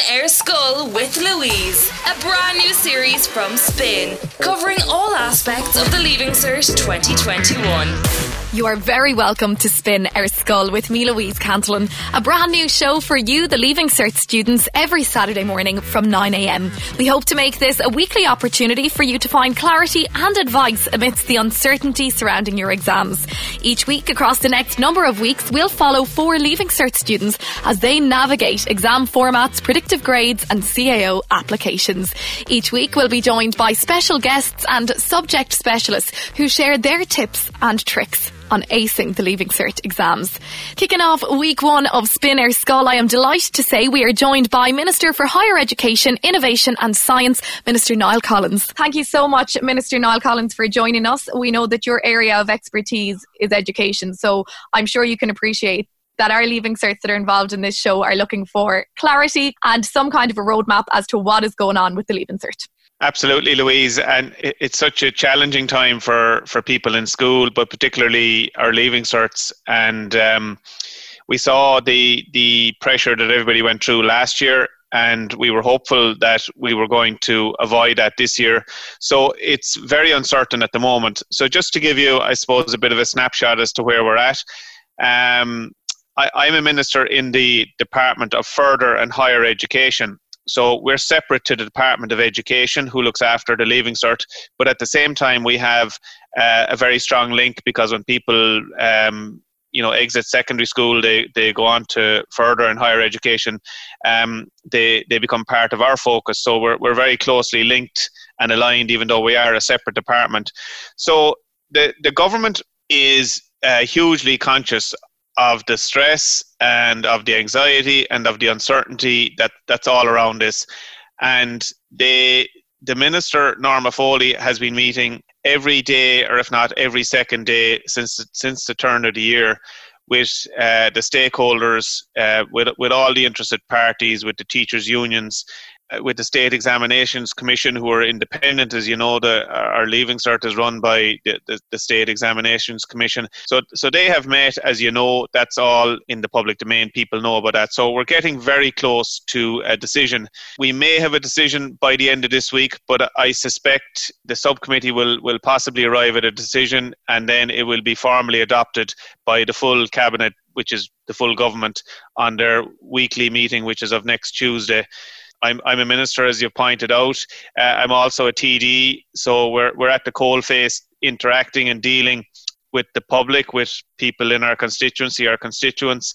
Ar Scoil with Louise, a brand new series from Spin, covering all aspects of the Leaving Cert 2021. You are very welcome to Spin Ar Scoil with me, Louise Cantillon. A brand new show for you, the Leaving Cert students, every Saturday morning from 9am. We hope to make this a weekly opportunity for you to find clarity and advice amidst the uncertainty surrounding your exams. Each week, across the next number of weeks, we'll follow four Leaving Cert students as they navigate exam formats, predictive grades, and CAO applications. Each week, we'll be joined by special guests and subject specialists who share their tips and tricks on acing the Leaving Cert exams. Kicking off week one of Spin Ar Scoil, I am delighted to say we are joined by Minister for Higher Education, Innovation and Science, Minister Niall Collins. Thank you so much, Minister Niall Collins, for joining us. We know that your area of expertise is education, so I'm sure you can appreciate that our leaving certs that are involved in this show are looking for clarity and some kind of a roadmap as to what is going on with the leaving cert. Absolutely, Louise, and it's such a challenging time for for people in school, but particularly our leaving certs. And um, we saw the the pressure that everybody went through last year, and we were hopeful that we were going to avoid that this year. So it's very uncertain at the moment. So just to give you, I suppose, a bit of a snapshot as to where we're at. Um, I, I'm a minister in the Department of Further and Higher Education, so we're separate to the Department of Education, who looks after the Leaving Cert, but at the same time, we have uh, a very strong link because when people um, you know exit secondary school they they go on to further and higher education um, they they become part of our focus. So we're, we're very closely linked and aligned even though we are a separate department. So the the government is uh, hugely conscious of the stress and of the anxiety and of the uncertainty that that's all around this. And they the minister norma foley has been meeting every day or if not every second day since since the turn of the year with uh, the stakeholders uh, with with all the interested parties with the teachers unions Uh, with the State Examinations Commission, who are independent, as you know, the our leaving cert is run by the, the, the, State Examinations Commission. So, so they have met, as you know, that's all in the public domain. People know about that. So we're getting very close to a decision. We may have a decision by the end of this week, but I suspect the subcommittee will will possibly arrive at a decision, and then it will be formally adopted by the full cabinet, which is the full government, on their weekly meeting, which is of next Tuesday. I'm I'm a minister, as you pointed out. Uh, I'm also a TD, so we're we're at the coalface, interacting and dealing with the public, with people in our constituency, our constituents,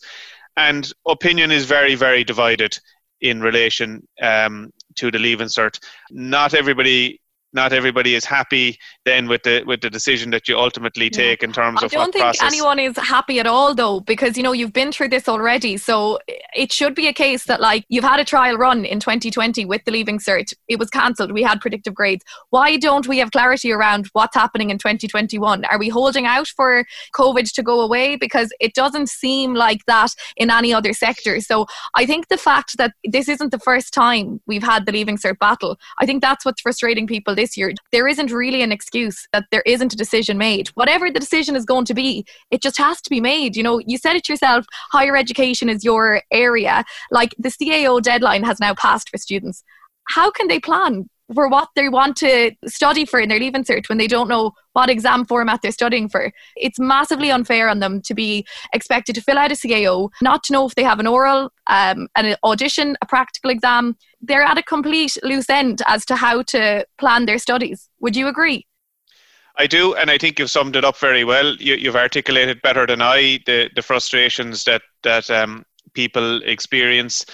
and opinion is very very divided in relation um, to the leave cert. Not everybody not everybody is happy then with the with the decision that you ultimately take yeah. in terms I of I don't think process. anyone is happy at all though because you know you've been through this already. So it should be a case that like you've had a trial run in 2020 with the leaving cert. It was cancelled. We had predictive grades. Why don't we have clarity around what's happening in 2021 are we holding out for covid to go away? Because it doesn't seem like that in any other sector. So I think the fact that this isn't the first time we've had the leaving cert battle I think that's what's frustrating people this year, there isn't really an excuse that there isn't a decision made. Whatever the decision is going to be, it just has to be made. You know, you said it yourself, higher education is your area. Like the CAO deadline has now passed for students. How can they plan? For what they want to study for in their leaving cert when they don't know what exam format they're studying for. It's massively unfair on them to be expected to fill out a CAO, not to know if they have an oral, um, an audition, a practical exam. They're at a complete loose end as to how to plan their studies. Would you agree? I do, and I think you've summed it up very well. You, have articulated better than I the, the frustrations that that um, people experience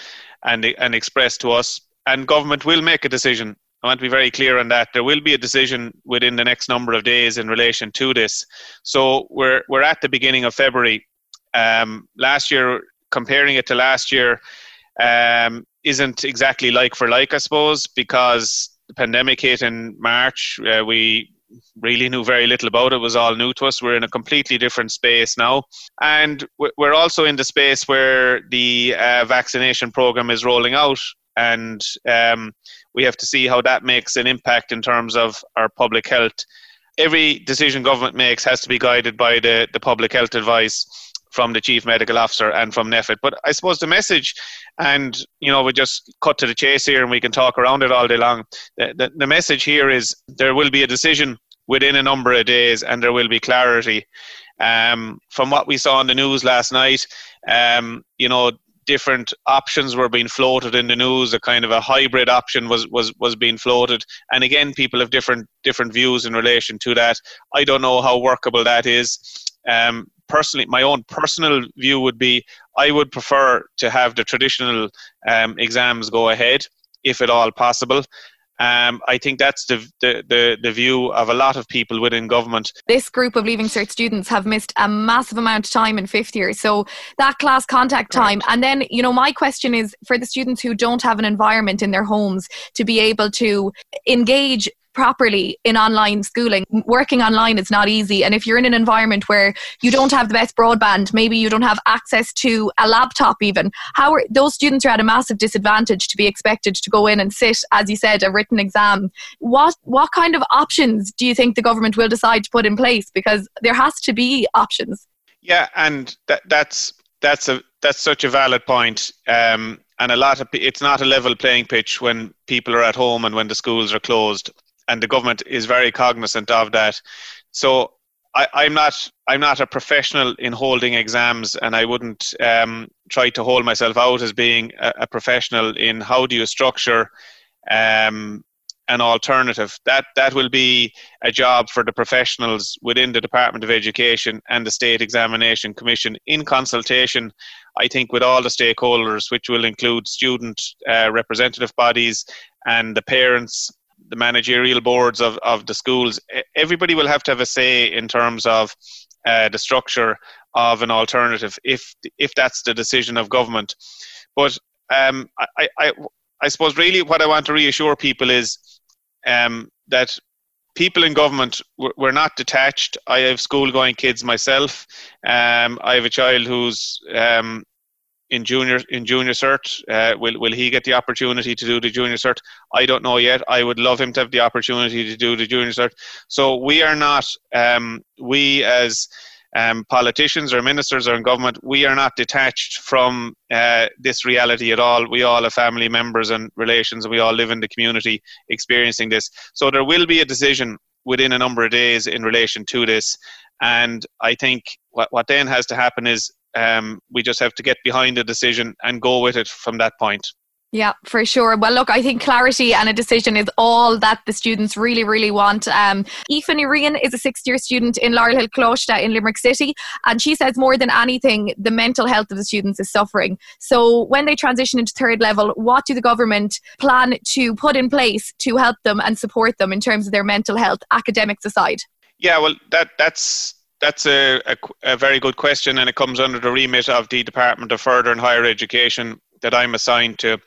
and and express to us. And government will make a decision I want to be very clear on that. There will be a decision within the next number of days in relation to this. So we're we're at the beginning of February. Um, last year, comparing it to last year, um, isn't exactly like for like, I suppose, because the pandemic hit in March. Uh, we really knew very little about it. it was all new to us we're in a completely different space now and we're also in the space where the uh, vaccination program is rolling out and um, we have to see how that makes an impact in terms of our public health. Every decision government makes has to be guided by the, the public health advice. from the chief medical officer and from NPHET. But I suppose the message, and you know, we just cut to the chase here, and we can talk around it all day long. The, the, the message here is there will be a decision within a number of days, and there will be clarity. Um, from what we saw in the news last night, um, you know, different options were being floated in the news. A kind of a hybrid option was was was being floated, and again, people have different different views in relation to that. I don't know how workable that is. Um, personally, my own personal view would be I would prefer to have the traditional um, exams go ahead, if at all possible. Um, I think that's the, the, the, the, view of a lot of people within government. This group of Leaving Cert students have missed a massive amount of time in fifth year. So that class contact time. Right. And then, you know, my question is for the students who don't have an environment in their homes to be able to engage properly in online schooling. Working online is not easy. And if you're in an environment where you don't have the best broadband, maybe you don't have access to a laptop even, how are those students are at a massive disadvantage to be expected to go in and sit, as you said, a written exam. What what kind of options do you think the government will decide to put in place? Because there has to be options. Yeah, and that, that's that's a that's such a valid point. Um, and a lot of it's not a level playing pitch when people are at home and when the schools are closed and the government is very cognizant of that. So I, am not I'm not a professional in holding exams, and I wouldn't um, try to hold myself out as being a, a professional in how do you structure um, an alternative. That that will be a job for the professionals within the Department of Education and the State Examination Commission in consultation. I think with all the stakeholders, which will include student uh, representative bodies and the parents the managerial boards of, of the schools, everybody will have to have a say in terms of uh, the structure of an alternative if if that's the decision of government. But um, I, I, I suppose really what I want to reassure people is um, that people in government we're not detached. I have school going kids myself. Um, I have a child who's um, in junior in junior cert. Uh, will will he get the opportunity to do the junior cert? I don't know yet. I would love him to have the opportunity to do the junior cert. So we are not um, we as um, politicians or ministers or in government, we are not detached from uh, this reality at all. We all have family members and relations, and we all live in the community experiencing this. So there will be a decision within a number of days in relation to this. And I think what, what then has to happen is um, we just have to get behind the decision and go with it from that point. Yeah, for sure. Well, look, I think clarity and a decision is all that the students really, really want. Um, Aoife Ní is a sixth year student in Laurel Hill Coláiste in Limerick City, and she says more than anything, the mental health of the students is suffering. So, when they transition into third level, what do the government plan to put in place to help them and support them in terms of their mental health, academics aside? Yeah, well, that that's that's a, a, a, very good question, and it comes under the remit of the Department of Further and Higher Education that I'm assigned to.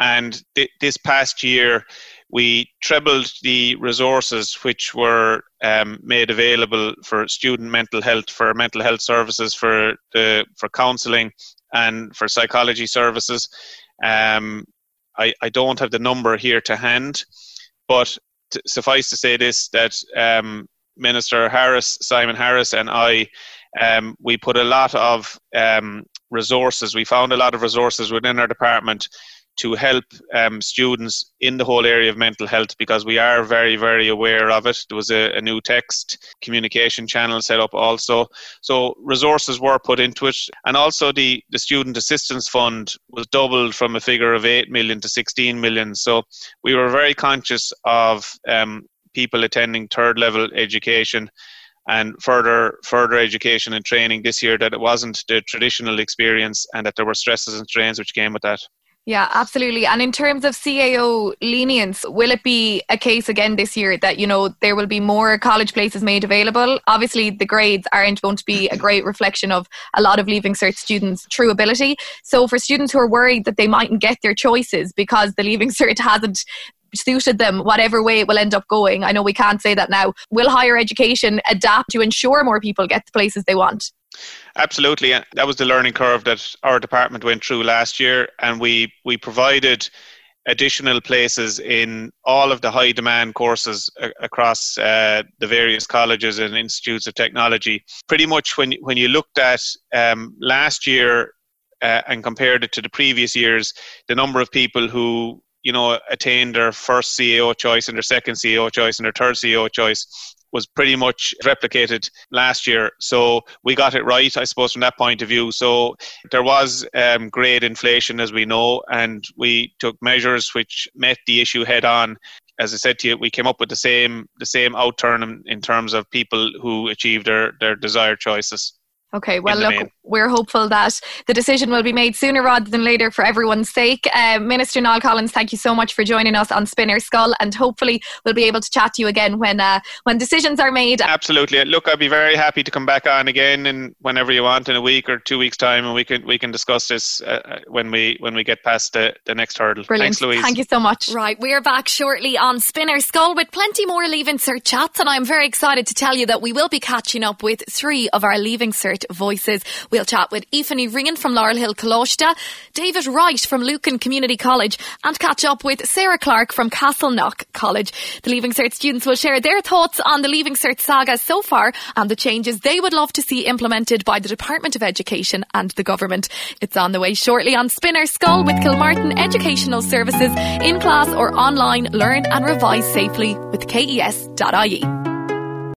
And th- this past year, we trebled the resources which were um, made available for student mental health, for mental health services, for the for counselling, and for psychology services. Um, I, I don't have the number here to hand, but suffice to say this that um, Minister Harris, Simon Harris, and I, um, we put a lot of um, resources. We found a lot of resources within our department to help um, students in the whole area of mental health because we are very, very aware of it. There was a, a, new text communication channel set up also. So resources were put into it. And also the, the Student Assistance Fund was doubled from a figure of 8 million to 16 million. So we were very conscious of um, people attending third level education and further further education and training this year that it wasn't the traditional experience and that there were stresses and strains which came with that. Yeah, absolutely. And in terms of CAO lenience, will it be a case again this year that, you know, there will be more college places made available? Obviously, the grades aren't going to be a great reflection of a lot of Leaving Cert students' true ability. So for students who are worried that they mightn't get their choices because the Leaving Cert hasn't suited them, whatever way it will end up going. I know we can't say that now. Will higher education adapt to ensure more people get the places they want? Absolutely. That was the learning curve that our department went through last year, and we, we provided additional places in all of the high demand courses across uh, the various colleges and institutes of technology. Pretty much when, when you looked at um, last year uh, and compared it to the previous years, the number of people who you know attained their first CAO choice and their second CAO choice and their third CAO choice was pretty much replicated last year. So we got it right, I suppose, from that point of view. So there was um, great inflation, as we know, and we took measures which met the issue head on. As I said to you, we came up with the same the same outturn in, in terms of people who achieved their, their desired choices. Okay, well, look, main. we're hopeful that the decision will be made sooner rather than later for everyone's sake. Uh, Minister Niall Collins, thank you so much for joining us on Spin Ar Scoil, and hopefully we'll be able to chat to you again when uh, when decisions are made. Absolutely. Look, I'd be very happy to come back on again, and whenever you want, in a week or two weeks' time, and we can we can discuss this uh, uh when we when we get past the, the next hurdle. Brilliant. Thanks, Louise. Thank you so much. Right, we're back shortly on Spin Ar Scoil with plenty more Leaving Cert chats, and I'm very excited to tell you that we will be catching up with three of our Leaving Cert voices. We'll chat with Aoifeanny Ringen from Laurel Hill Coláiste, David Wright from Lucan Community College, and catch up with Sarah Clark from Castleknock College. The Leaving Cert students will share their thoughts on the Leaving Cert saga so far and the changes they would love to see implemented by the Department of Education and the government. It's on the way shortly on Spin Ar Scoil with Kilmartin Educational Services in class or online. Learn and revise safely with KES.ie.